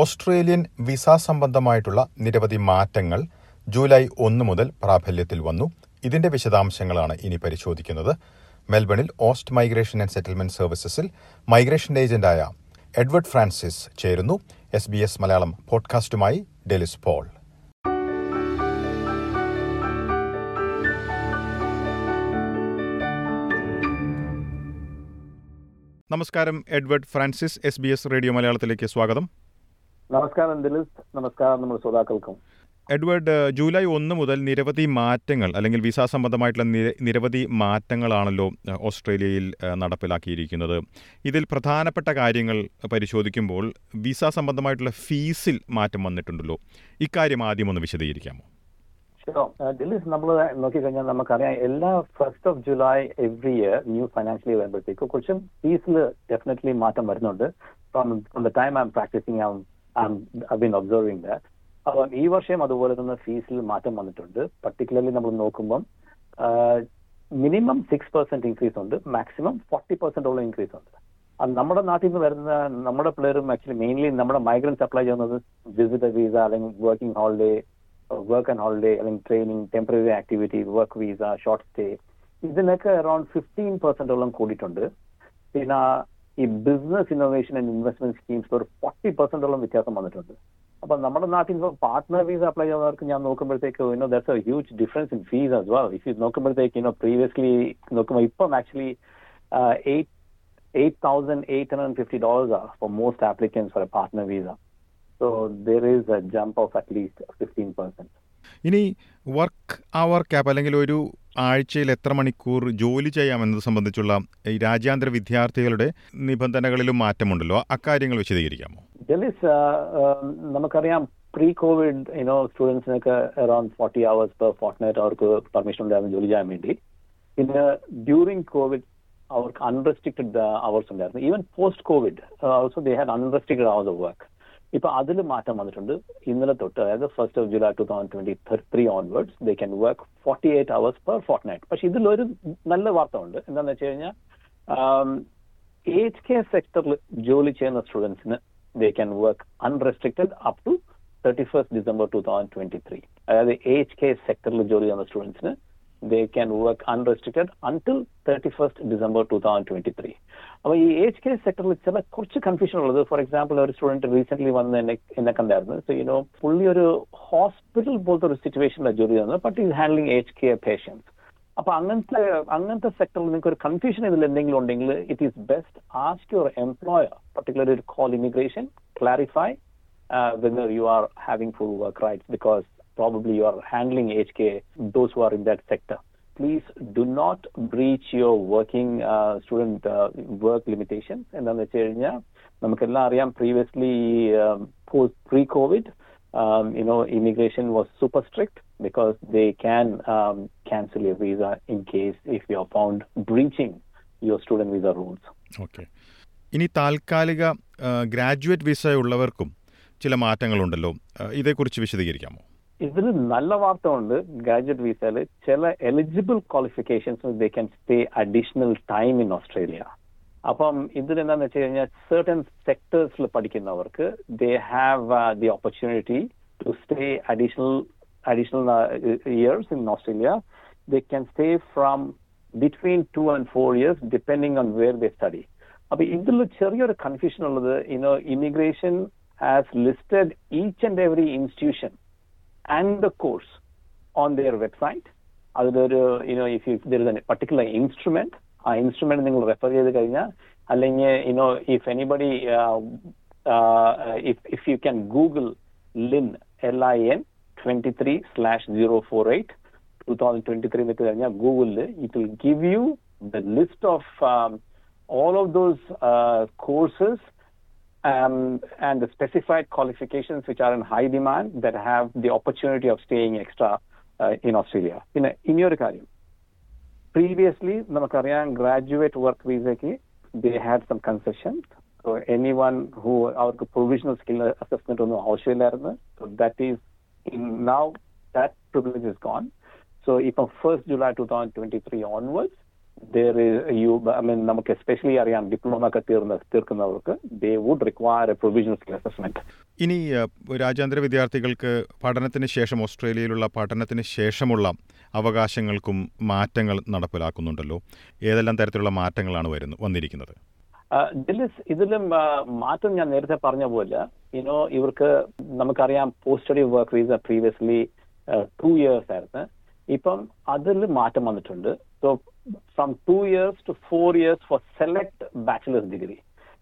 Australian visa സംബന്ധമായിട്ടുള്ള നിരവധി മാറ്റങ്ങൾ ജൂലൈ ഒന്ന് മുതൽ പ്രാബല്യത്തിൽ വന്നു. ഇതിന്റെ വിശദാംശങ്ങളാണ് ഇനി പരിശോധിക്കുന്നത്. മെൽബണിൽ ഓസ്റ്റ് മൈഗ്രേഷൻ ആൻഡ് സെറ്റിൽമെന്റ് സർവീസസിൽ മൈഗ്രേഷൻ ഏജന്റായ എഡ്വേർഡ് ഫ്രാൻസിസ് ചേരുന്നു. എസ് ബി എസ് മലയാളം പോഡ്കാസ്റ്റുമായി ഡെലിസ് പോൾ. നമസ്കാരം Edward Francis S B S radio മലയാളത്തിലേക്ക് സ്വാഗതം. നമസ്കാരം ദിലിസ് നമസ്കാരം നമ്മുടെ ശ്രോതാക്കൾക്കും. എഡ്വേർഡ് ജൂലൈ ഒന്ന് മുതൽ നിരവധി മാറ്റങ്ങൾ അല്ലെങ്കിൽ വിസ സംബന്ധമായിട്ടുള്ള നിരവധി മാറ്റങ്ങളാണല്ലോ ഓസ്ട്രേലിയയിൽ നടപ്പിലാക്കിയിരിക്കുന്നത്. ഇതിൽ പ്രധാനപ്പെട്ട കാര്യങ്ങൾ പരിശോധിക്കുമ്പോൾ വിസ സംബന്ധമായിട്ടുള്ള ഫീസിൽ മാറ്റം വന്നിട്ടുണ്ടല്ലോ. ഇക്കാര്യം ആദ്യം ഒന്ന് വിശദീകരിക്കാമോ? ദിലീസ് ദിലിസ് നമ്മൾ നോക്കിക്കഴിഞ്ഞാൽ നമുക്കറിയാം എല്ലാ first of July every year new financial year വരുമ്പോഴത്തേക്ക് കുറച്ചും ഫീസിൽ ഡെഫിനറ്റ്ലി മാറ്റം വരുന്നുണ്ട്. From from the time I'm practising I been observing that അപ്പം ഈ വർഷം അതുപോലെ തന്നെ ഫീസിൽ മാറ്റം വന്നിട്ടുണ്ട്. പർട്ടിക്കുലർലി നമ്മൾ നോക്കുമ്പം മിനിമം സിക്സ് പെർസെന്റ് ഇൻക്രീസ് ഉണ്ട്. മാക്സിമം ഫോർട്ടി പെർസെന്റോളം ഇൻക്രീസ് ഉണ്ട്. അത് നമ്മുടെ നാട്ടിൽ നിന്ന് വരുന്ന നമ്മുടെ പിള്ളേരും ആക്ച്വലി മെയിൻലി നമ്മുടെ മൈഗ്രൻസ് അപ്ലൈ ചെയ്യുന്നത് വിസിറ്റർ വീസ അല്ലെങ്കിൽ working holiday work and holiday അല്ലെങ്കിൽ training temporary activity work visa short stay ഇതിനൊക്കെ അറൌണ്ട് ഫിഫ്റ്റീൻ പെർസെന്റോളം കൂടിയിട്ടുണ്ട്. പിന്നെ ഈ business innovation and investment schemes ഒരു ഫോർട്ടി പെർസെന്റോളം വ്യത്യാസം വന്നിട്ടുണ്ട്. അപ്പൊ നമ്മുടെ നാട്ടിൽ ഇപ്പോൾ പാർട്ട്ണർ വീസ അപ്ലൈ ചെയ്യുന്നവർക്ക് ഞാൻ നോക്കുമ്പോഴത്തേക്ക് you know that's a huge difference in fees as well if നോക്കുമ്പോഴത്തേക്ക് യുനോ പ്രീവിയസ്ലി നോക്കുമ്പോൾ ഇപ്പം actually eight thousand eight hundred fifty dollars ആണ് for most applicants for a partner visa so there is a jump of at least fifteen percent ഇനി work hour cap അല്ലെങ്കിൽ ഒരു ആഴ്ചയിൽ എത്ര മണിക്കൂർ ജോലി ചെയ്യാമെന്നത് സംബന്ധിച്ചുള്ള ഈ രാജ്യാന്തര വിദ്യാർത്ഥികളുടെ നിബന്ധനകളിലും മാറ്റമുണ്ടല്ലോ. അക്കാര്യങ്ങൾ വിശദീകരിക്കാമോ? നമുക്കറിയാം pre Covid you know സ്റ്റുഡൻസിനൊക്കെ around forty hours per fortnight അവർക്ക് പെർമിഷൻ ഉണ്ടായിരുന്നു ജോലി ചെയ്യാൻ വേണ്ടി. പിന്നെ ഡ്യൂറിങ് കോവിഡ് അവർക്ക് അൺറെസ്ട്രിക്റ്റഡ് അവേഴ്സ് ഉണ്ടായിരുന്നു. Even post covid also they had unrestricted of work ഇപ്പൊ അതിൽ മാറ്റം വന്നിട്ടുണ്ട്. ഇന്നലെ തൊട്ട് അതായത് first of July two thousand twenty three onwards they can work forty eight hours per fortnight പക്ഷെ ഇതിലൊരു നല്ല വാർത്ത ഉണ്ട് എന്താണെന്ന് വെച്ച് കഴിഞ്ഞാൽ ഏജ് കെയർ സെക്ടറിൽ ജോലി ചെയ്യുന്ന സ്റ്റുഡൻസിന് they can work unrestricted up to thirty first December two thousand twenty three അതായത് ഏജ് കെയർ സെക്ടറിൽ ജോലി ചെയ്യുന്ന സ്റ്റുഡൻസിന് they can work unrestricted until thirty first December two thousand twenty three അപ്പൊ ഈ ഏജ് കെയർ സെക്ടറിൽ ചില കുറച്ച് കൺഫ്യൂഷൻ ഉള്ളത്. ഫോർ എക്സാമ്പിൾ ഒരു സ്റ്റുഡന്റ് റീസെന്റ് വന്ന് എന്നെ എന്നെ കണ്ടായിരുന്നു. സോ യുനോ പുള്ളി ഒരു ഹോസ്പിറ്റൽ പോലത്തെ ഒരു സിറ്റുവേഷനിലാണ് ജോലി ചെയ്യുന്നത്. But is handling age care patients അപ്പൊ അങ്ങനത്തെ അങ്ങനത്തെ സെക്ടറിൽ നിങ്ങൾക്ക് ഒരു കൺഫ്യൂഷൻ ഇതിൽ എന്തെങ്കിലും ഉണ്ടെങ്കിൽ it is best ask your employer particular ഒരു call immigration clarify whether you are having full work rights because probably you are handling age those who are in that sector. Please not breach your working uh, student uh, work limitations. എന്താണെന്ന് വെച്ച് കഴിഞ്ഞാൽ നമുക്കെല്ലാം അറിയാം previously pre covid know, immigration was super strict because they can um, cancel your visa in case if you are found breaching your student visa rules. Okay. ഇനി താൽക്കാലിക graduate visa ഉള്ളവർക്കും ചില മാറ്റങ്ങളുണ്ടല്ലോ ഇതേക്കുറിച്ച് വിശദീകരിക്കാമോ ഇതിൽ നല്ല വാർത്ത ഉണ്ട് ഗ്രാജുവേറ്റ് വിസയിൽ ചില eligible qualifications they can stay additional time in Australia അപ്പം ഇതിൽ എന്താണെന്ന് വെച്ച് കഴിഞ്ഞാൽ സെർട്ടൻ സെക്ടേഴ്സിൽ പഠിക്കുന്നവർക്ക് they have the opportunity to stay additional additional years in Australia they can stay from between two and four years depending on where they study അപ്പൊ ഇതിൽ ചെറിയൊരു കൺഫ്യൂഷൻ ഉള്ളത് you know immigration has listed each and every institution and the course on their website. അതിലൊരു you know if you there is a particular instrument ആ instrument നിങ്ങൾ refer ചെയ്ത് കഴിഞ്ഞാൽ അല്ലെങ്കിൽ you know if anybody if if you can google LIN L I N twenty three slash zero four eight two thousand twenty three വെച്ച് കഴിഞ്ഞാൽ ഗൂഗിളിൽ it will give you the list of all of those uh, courses um, and the specified qualifications which are in high demand that have the opportunity of staying extra uh, in Australia. പിന്നെ ഇനിയൊരു കാര്യം previously നമുക്കറിയാം graduate work വിസയ്ക്ക് they had some concessions so any one who അവർക്ക് provisional skill assessment ഒന്നും ആവശ്യമില്ലായിരുന്നു so that is in now that privilege is gone so ഇപ്പം first July two thousand twenty three onwards there is you I mean നമുക്ക് especially അറിയാം diploma ഒക്കെ തീർന്ന തീർക്കുന്നവർക്ക് they would require a provisional skill assessment ഇനി രാജ്യാന്തര വിദ്യാർത്ഥികൾക്ക് പഠനത്തിന് ശേഷം ഓസ്ട്രേലിയയിലുള്ള പഠനത്തിന് ശേഷമുള്ള അവകാശങ്ങൾക്കും മാറ്റങ്ങൾ നടപ്പിലാക്കുന്നുണ്ടല്ലോ. ഏതെല്ലാം തരത്തിലുള്ള മാറ്റങ്ങളാണ് വരുന്നു വന്നിരിക്കുന്നത്? ഇതിലും മാറ്റം ഞാൻ നേരത്തെ പറഞ്ഞ പോലെ ഇനോ ഇവർക്ക് നമുക്കറിയാം post study work visa previously two years ആയിരുന്നു. ഇപ്പം അതിൽ മാറ്റം വന്നിട്ടുണ്ട്. So from two years to four years for select bachelor's degree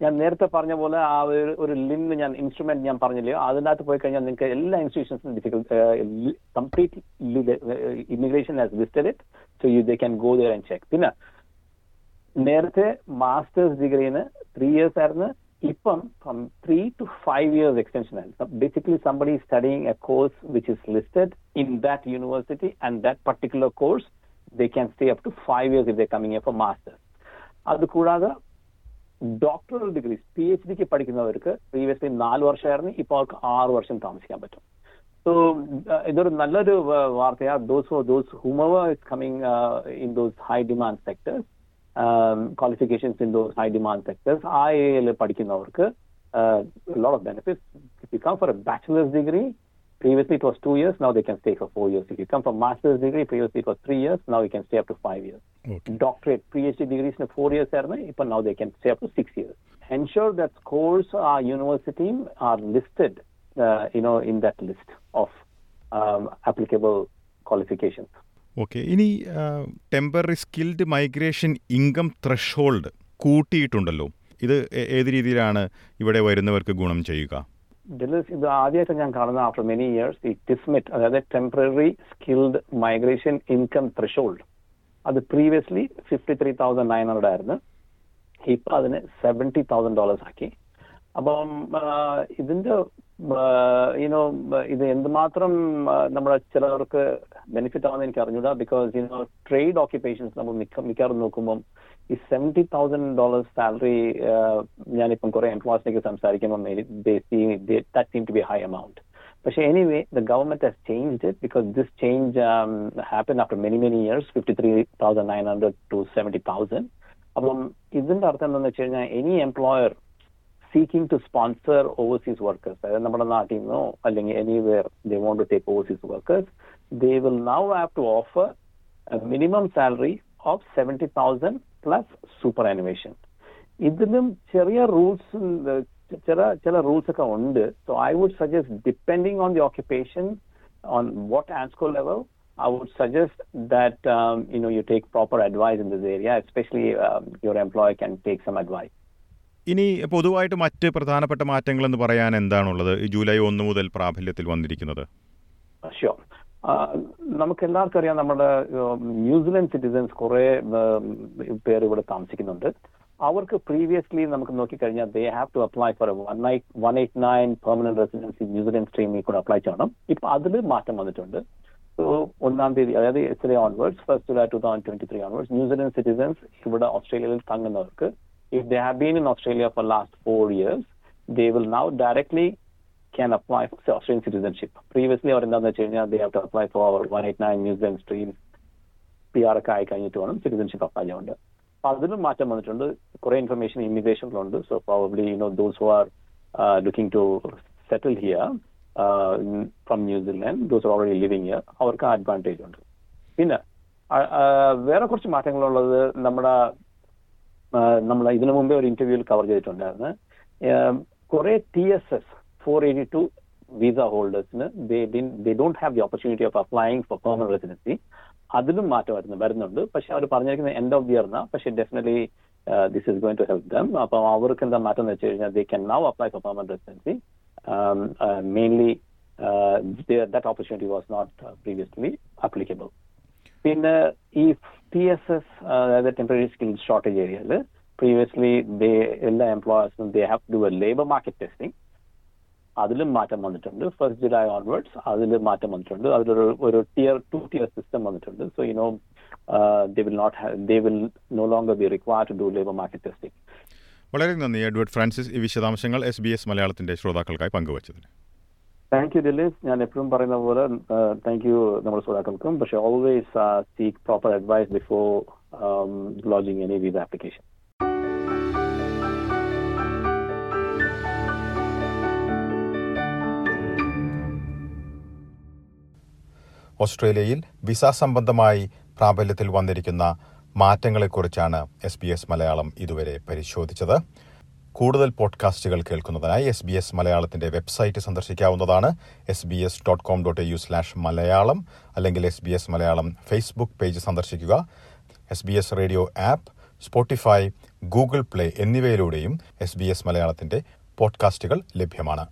ഞാൻ നേരത്തെ പറഞ്ഞ പോലെ ആ ഒരു ലിങ്ക് ഞാൻ ഇൻസ്ട്രുമെന്റ് ഞാൻ പറഞ്ഞില്ലയോ? അതിനകത്ത് പോയി കഴിഞ്ഞാൽ നിങ്ങൾക്ക് എല്ലാ ഇൻസ്റ്റിറ്റ്യൂഷൻസും difficult complete immigration has listed it so you they can go there and check പിന്നെ നേരത്തെ മാസ്റ്റേഴ്സ് ഡിഗ്രീന് ത്രീ ഇയേഴ്സ് ആയിരുന്നു. ഇപ്പം from three to five years extension ആയിരുന്നു. Basically somebody studying a course which is listed in that university and that particular course they can stay up to five years if they're coming here for masters. അതുകൂടാതെ doctoral degrees P H ഡിക്ക് പഠിക്കുന്നവർക്ക് previously നാല് വർഷമായിരുന്നു ഇപ്പോൾ അവർക്ക് ആറ് വർഷം താമസിക്കാൻ പറ്റും. സോ ഇതൊരു നല്ലൊരു വാർത്തയാണ് വാർത്തയാ. Those those ഹുമവ is coming in those high demand sectors qualifications in those high demand sectors ആ ഏരിയയിൽ പഠിക്കുന്നവർക്ക് lot of benefits if you come for a bachelor's degree previously it was two years now they can stay for four years if you come from master's degree previously it was three years now you can stay up to five years Okay. doctorate PhD degrees in four years but now they can stay up to six years. Ensure that scores are university are listed, uh, you know, in that list of um, applicable qualifications. Okay ഇനി temporary skilled migration income threshold കൂട്ടിയിട്ടുണ്ടല്ലോ ഇത് ഏത് രീതിയിലാണ് ഇവിടെ വരുന്നവർക്ക് ഗുണം ചെയ്യുക Dillis, ഇത് ആദ്യമായിട്ട് ഞാൻ കാണുന്ന ആഫ്റ്റർ മെനി ഇയേഴ്സ് ഈ ടിസ്മിറ്റ് അതായത് temporary skilled migration income threshold അത് previously fifty three thousand nine hundred ആയിരുന്നു. ഇപ്പൊ അതിന് സെവന്റി തൗസൻഡ് ഡോളേഴ്സ് ആക്കി. അപ്പം ഇതിന്റെ യുനോ ഇത് എന്തുമാത്രം നമ്മുടെ ചിലവർക്ക് ബെനിഫിറ്റ് ആവുമെന്ന് എനിക്ക് അറിഞ്ഞൂടാ ബിക്കോസ് യുനോ ട്രേഡ് ഓക്യുപ്പേഷൻസ് നമ്മൾ മിക്ക മിക്കവാറും നോക്കുമ്പം ഈ സെവന്റി തൗസൻഡ് ഡോളേഴ്സ് സാലറി ഞാനിപ്പം കുറെ എംപ്ലോയീസിലേക്ക് സംസാരിക്കുമ്പോൾ that seem to be high amount പക്ഷെ anyway the government has changed it because this change happen after many many years fifty three thousand nine hundred to seventy thousand അപ്പം ഇതിന്റെ അർത്ഥം എന്താണെന്ന് വെച്ച് കഴിഞ്ഞാൽ any employer seeking to sponsor overseas workers അതായത് നമ്മുടെ നാട്ടിൽ നിന്നോ അല്ലെങ്കിൽ anywhere they want to take overseas workers they will now have to offer minimum salary of seventy thousand plus superannuation. ഇതിലും ചെറിയ റൂൾസ് ചില ചില റൂൾസ് ഒക്കെ ഉണ്ട്. So I would suggest depending on the occupation on what ANZSCO level I would suggest that um, you know you take proper advice in this area, especially employ your employer can take some advice. ഇനി പൊതുവായിട്ട് മറ്റ് പ്രധാനപ്പെട്ട മാറ്റങ്ങൾ എന്ന് പറയാൻ എന്താണുള്ളത്? July ഒന്ന് മുതൽ പ്രാബല്യത്തിൽ വന്നിരിക്കുന്നത്. ഷുവർ നമുക്ക് എല്ലാവർക്കും അറിയാം നമ്മുടെ ന്യൂസിലൻഡ് സിറ്റിസൻസ് കുറെ പേർ ഇവിടെ താമസിക്കുന്നുണ്ട്. അവർക്ക് പ്രീവിയസ്ലി നമുക്ക് നോക്കിക്കഴിഞ്ഞാൽ they have to apply for one night one eight nine permanent residency New Zealand സ്ട്രീമിൽ കൂടെ അപ്ലൈ ചെയ്യണം. ഇപ്പൊ അതിൽ മാറ്റം വന്നിട്ടുണ്ട്. ഒന്നാം തീയതി അതായത് എസ്ലേ onwards first July two thousand twenty three onwards New Zealand citizens ഇവിടെ ഓസ്ട്രേലിയയിൽ തങ്ങുന്നവർക്ക് if they have been in Australia for last four years they will now directly can apply for Australian citizenship. Previously, അവർ എന്താണെന്ന് വെച്ച് കഴിഞ്ഞാൽ they have to apply for one eight nine New Zealand stream P R ഒക്കെ ആയി കഴിഞ്ഞിട്ട് വേണം citizenship apply ചെയ്യാറുണ്ട് അപ്പൊ അതിലും മാറ്റം വന്നിട്ടുണ്ട്. കുറെ information ഇമിഗ്രേഷനിലുണ്ട് so probably you know those who are looking to settle here from New Zealand those are already living here അവർക്ക് അഡ്വാന്റേജ് ഉണ്ട്. പിന്നെ വേറെ കുറച്ച് മാറ്റങ്ങളുള്ളത് നമ്മുടെ നമ്മൾ ഇതിനു മുമ്പേ ഒരു ഇന്റർവ്യൂവിൽ കവർ ചെയ്തിട്ടുണ്ടായിരുന്നു. കുറെ T S S four eighty two visa ഹോൾഡേഴ്സിന് they don't have the opportunity of applying for permanent residency അതിലും മാറ്റം വരുന്നു വരുന്നുണ്ട്. പക്ഷെ അവർ പറഞ്ഞിരിക്കുന്നത് എൻഡ് ഓഫ് ദി ഇയർ എന്നാ പക്ഷെ definitely this is going to help them അപ്പം അവർക്ക് എന്താ മാറ്റം എന്ന് വെച്ച് കഴിഞ്ഞാൽ they can now apply for permanent residency mainly that opportunity was not previously applicable പിന്നെ ഈ ടി എസ് എസ് അതായത് ടെമ്പററി സ്കിൽ ഷോർട്ടേജ് ഏരിയയിൽ പ്രീവിയസ്ലി ദേ എല്ലാ എംപ്ലോയേഴ്സിനും they have to a labour market testing അതിലും മാറ്റം വന്നിട്ടുണ്ട്. ഫസ്റ്റ് ജുലൈ ഓൺവേർഡ്സ് അതിൽ മാറ്റം വന്നിട്ടുണ്ട്. അതിലൊരു ഒരു ടിയർ ടു ടിയർ സിസ്റ്റം വന്നിട്ടുണ്ട്. So you know they will not they will no longer be require to do labour market testing വളരെ നന്ദി എഡ്വേർഡ് ഫ്രാൻസിസ്. ഈ വിശദാംശങ്ങൾ എസ് ബി എസ് മലയാളത്തിന്റെ ശ്രോതാക്കൾക്കായി പങ്കുവച്ചതിന്. താങ്ക് യു ദിലീസ് ഞാൻ എപ്പോഴും പറയുന്ന പോലെ താങ്ക് യു നമ്മുടെ ശ്രോതാക്കൾക്കും. പക്ഷേ always seek proper advice before launching any visa visa ഓസ്ട്രേലിയയിൽ വിസ സംബന്ധമായി പ്രാബല്യത്തിൽ വന്നിരിക്കുന്ന മാറ്റങ്ങളെക്കുറിച്ചാണ് എസ് ബി എസ് മലയാളം ഇതുവരെ പരിശോധിച്ചത്. കൂടുതൽ പോഡ്കാസ്റ്റുകൾ കേൾക്കുന്നതിനായി എസ് ബി എസ് മലയാളത്തിന്റെ website സന്ദർശിക്കാവുന്നതാണ് S B S dot com dot U slash Malayalam അല്ലെങ്കിൽ S B S Malayalam Facebook page സന്ദർശിക്കുക. S B S radio app Spotify Google Play എന്നിവയിലൂടെയും S B S മലയാളത്തിന്റെ പോഡ്കാസ്റ്റുകൾ ലഭ്യമാണ്.